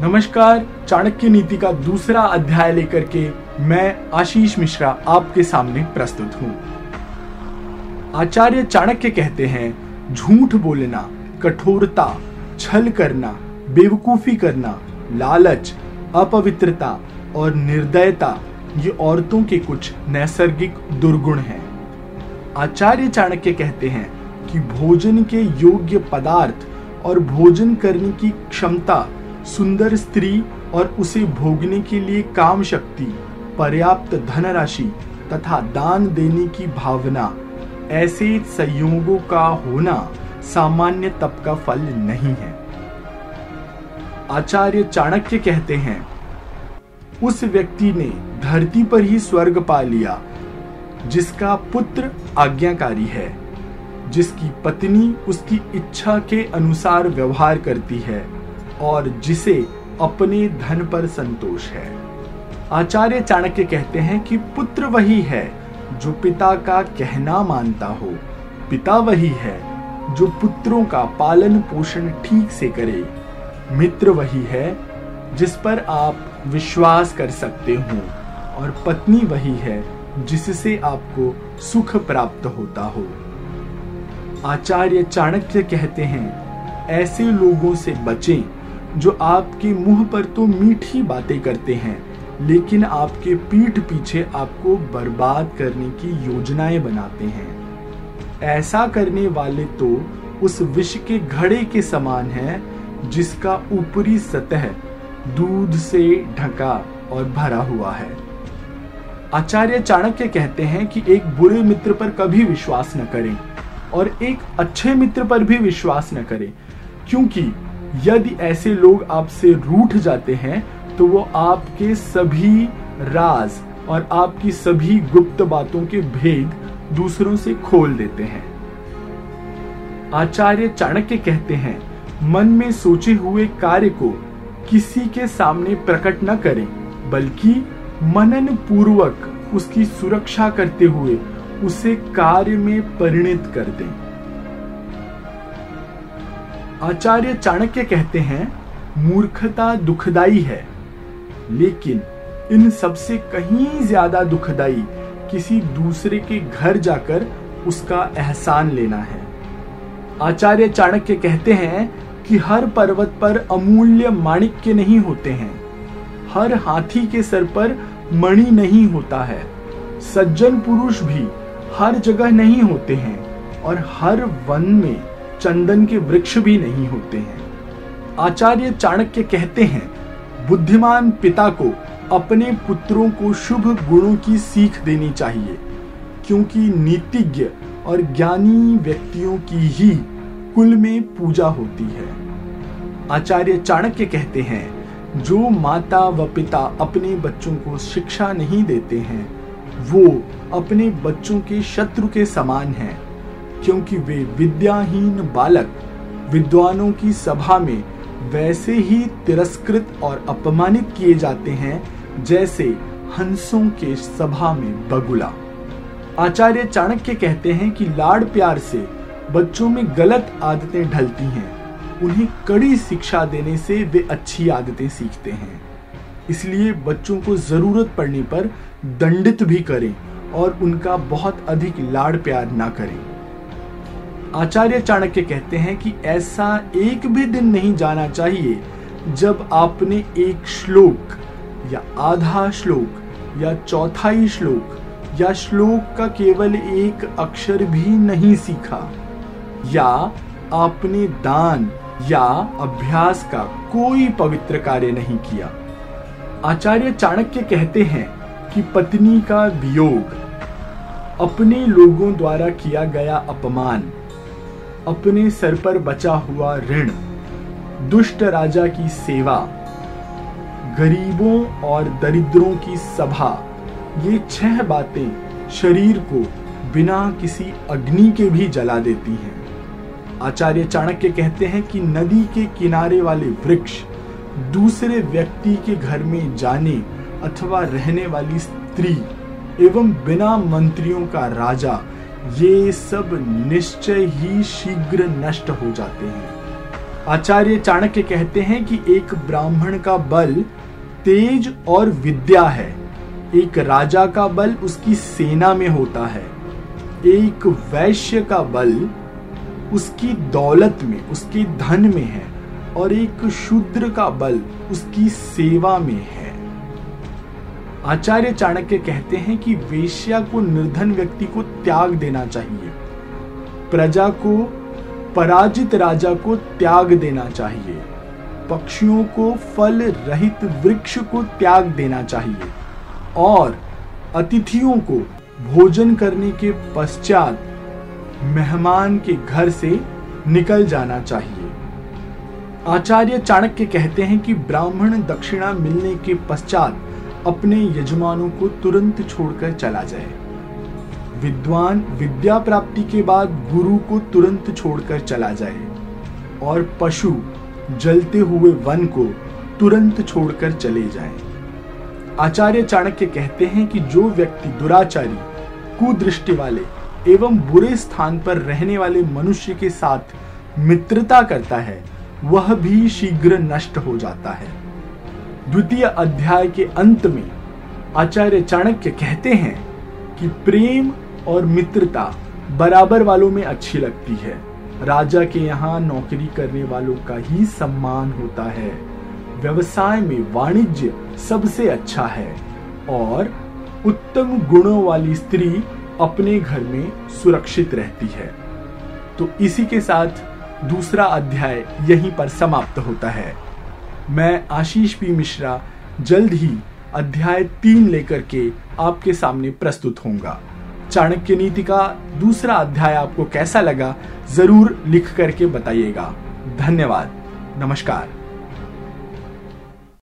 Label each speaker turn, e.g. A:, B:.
A: नमस्कार, चाणक्य नीति का दूसरा अध्याय लेकर के मैं आशीष मिश्रा आपके सामने प्रस्तुत हूँ। आचार्य चाणक्य कहते हैं, झूठ बोलना, कठोरता, छल करना, बेवकूफ़ी करना, लालच, अपवित्रता और निर्दयता, ये औरतों के कुछ नैसर्गिक दुर्गुण हैं। आचार्य चाणक्य कहते हैं कि भोजन के योग्य पदार्थ और भोजन करने की क्षमता सुंदर स्त्री और उसे भोगने के लिए काम शक्ति, पर्याप्त धनराशि तथा दान देने की भावना, ऐसे संयोगों का होना सामान्य तप का फल नहीं है। आचार्य चाणक्य कहते हैं, उस व्यक्ति ने धरती पर ही स्वर्ग पा लिया, जिसका पुत्र आज्ञाकारी है, जिसकी पत्नी उसकी इच्छा के अनुसार व्यवहार करती है। और जिसे अपने धन पर संतोष है। आचार्य चाणक्य कहते हैं कि पुत्र वही है जो पिता का कहना मानता हो। पिता वही है जो पुत्रों का पालन पोषण ठीक से करे। मित्र वही है जिस पर आप विश्वास कर सकते हो और पत्नी वही है जिससे आपको सुख प्राप्त होता हो। आचार्य चाणक्य कहते हैं, ऐसे लोगों से बचें जो आपके मुँह पर तो मीठी बातें करते हैं, लेकिन आपके पीठ पीछे आपको बर्बाद करने की योजनाएँ बनाते हैं। ऐसा करने वाले तो उस विष के घड़े के समान है, जिसका ऊपरी सतह दूध से ढका और भरा हुआ है। आचार्य चाणक्य कहते हैं कि एक बुरे मित्र पर कभी विश्वास न करें और एक अच्छे मित्र पर भी विश्वास न करें, क्योंकि यदि ऐसे लोग आपसे रूठ जाते हैं तो वो आपके सभी राज और आपकी सभी गुप्त बातों के भेद दूसरों से खोल देते हैं। आचार्य चाणक्य कहते हैं, मन में सोचे हुए कार्य को किसी के सामने प्रकट न करें, बल्कि मनन पूर्वक उसकी सुरक्षा करते हुए उसे कार्य में परिणित कर दें। आचार्य चाणक्य कहते हैं, मूर्खता दुखदाई है, लेकिन इन सबसे कहीं ज़्यादा दुखदाई किसी दूसरे के घर जाकर उसका एहसान लेना है। आचार्य चाणक्य कहते हैं कि हर पर्वत पर अमूल्य माणिक्य नहीं होते हैं। हर हाथी के सर पर मणि नहीं होता है। सज्जन पुरुष भी हर जगह नहीं होते हैं और हर वन में चंदन के वृक्ष भी नहीं होते हैं। आचार्य चाणक्य कहते हैं, बुद्धिमान पिता को अपने पुत्रों को शुभ गुणों की सीख देनी चाहिए, क्योंकि नीतिज्ञ और ज्ञानी व्यक्तियों की ही कुल में पूजा होती है। आचार्य चाणक्य कहते हैं, जो माता व पिता अपने बच्चों को शिक्षा नहीं देते हैं, वो अपने बच्चों के शत्रु के समान हैं। क्योंकि वे विद्याहीन बालक विद्वानों की सभा में वैसे ही तिरस्कृत और अपमानित किए जाते हैं, जैसे हंसों के सभा में बगुला। आचार्य चाणक्य कहते हैं कि लाड़ प्यार से बच्चों में गलत आदतें ढलती हैं। उन्हें कड़ी शिक्षा देने से वे अच्छी आदतें सीखते हैं। इसलिए बच्चों को ज़रूरत पड़ने पर दंडित भी करें और उनका बहुत अधिक लाड़ प्यार ना करें। आचार्य चाणक्य कहते हैं कि ऐसा एक भी दिन नहीं जाना चाहिए जब आपने एक श्लोक या आधा श्लोक या चौथाई श्लोक या श्लोक का केवल एक अक्षर भी नहीं सीखा। या आपने दान या अभ्यास का कोई पवित्र कार्य नहीं किया। आचार्य चाणक्य कहते हैं कि पत्नी का वियोग अपने लोगों द्वारा किया गया अपमान अपने सर पर बचा हुआ ऋण, दुष्ट राजा की सेवा, गरीबों और दरिद्रों की सभा, ये छह बातें शरीर को बिना किसी अग्नि के भी जला देती हैं। आचार्य चाणक्य कहते हैं कि नदी के किनारे वाले वृक्ष दूसरे व्यक्ति के घर में जाने अथवा रहने वाली स्त्री एवं बिना मंत्रियों का राजा ये सब निश्चय ही शीघ्र नष्ट हो जाते हैं। आचार्य चाणक्य कहते हैं कि एक ब्राह्मण का बल तेज और विद्या है। एक राजा का बल उसकी सेना में होता है। एक वैश्य का बल उसकी दौलत में, उसके धन में है। और एक शूद्र का बल उसकी सेवा में है। आचार्य चाणक्य कहते हैं कि वेश्या को निर्धन व्यक्ति को त्याग देना चाहिए। प्रजा को, पराजित राजा को त्याग देना चाहिए। पक्षियों को फल रहित वृक्ष को त्याग देना चाहिए। और अतिथियों को भोजन करने के पश्चात मेहमान के घर से निकल जाना चाहिए। आचार्य चाणक्य कहते हैं कि ब्राह्मण दक्षिणा मिलने के पश्चात अपने यजमानों को तुरंत छोड़कर चला जाए विद्वान विद्या प्राप्ति के बाद गुरु को तुरंत छोड़कर चला जाए और पशु जलते हुए वन को तुरंत छोड़कर चले जाएँ। आचार्य चाणक्य कहते हैं कि जो व्यक्ति दुराचारी, कुदृष्टि वाले एवं बुरे स्थान पर रहने वाले मनुष्य के साथ मित्रता करता है, वह भी शीघ्र नष्ट हो जाता है द्वितीय अध्याय के अंत में आचार्य चाणक्य कहते हैं कि प्रेम और मित्रता बराबर वालों में अच्छी लगती है। राजा के यहाँ नौकरी करने वालों का ही सम्मान होता है। व्यवसाय में वाणिज्य सबसे अच्छा है और उत्तम गुणों वाली स्त्री अपने घर में सुरक्षित रहती है। तो इसी के साथ दूसरा अध्याय यहीं पर समाप्त होता है। मैं आशीष पी मिश्रा जल्द ही अध्याय तीन लेकर के आपके सामने प्रस्तुत होऊँगा। चाणक्य नीति का दूसरा अध्याय आपको कैसा लगा, ज़रूर लिख करके बताइएगा। धन्यवाद। नमस्कार।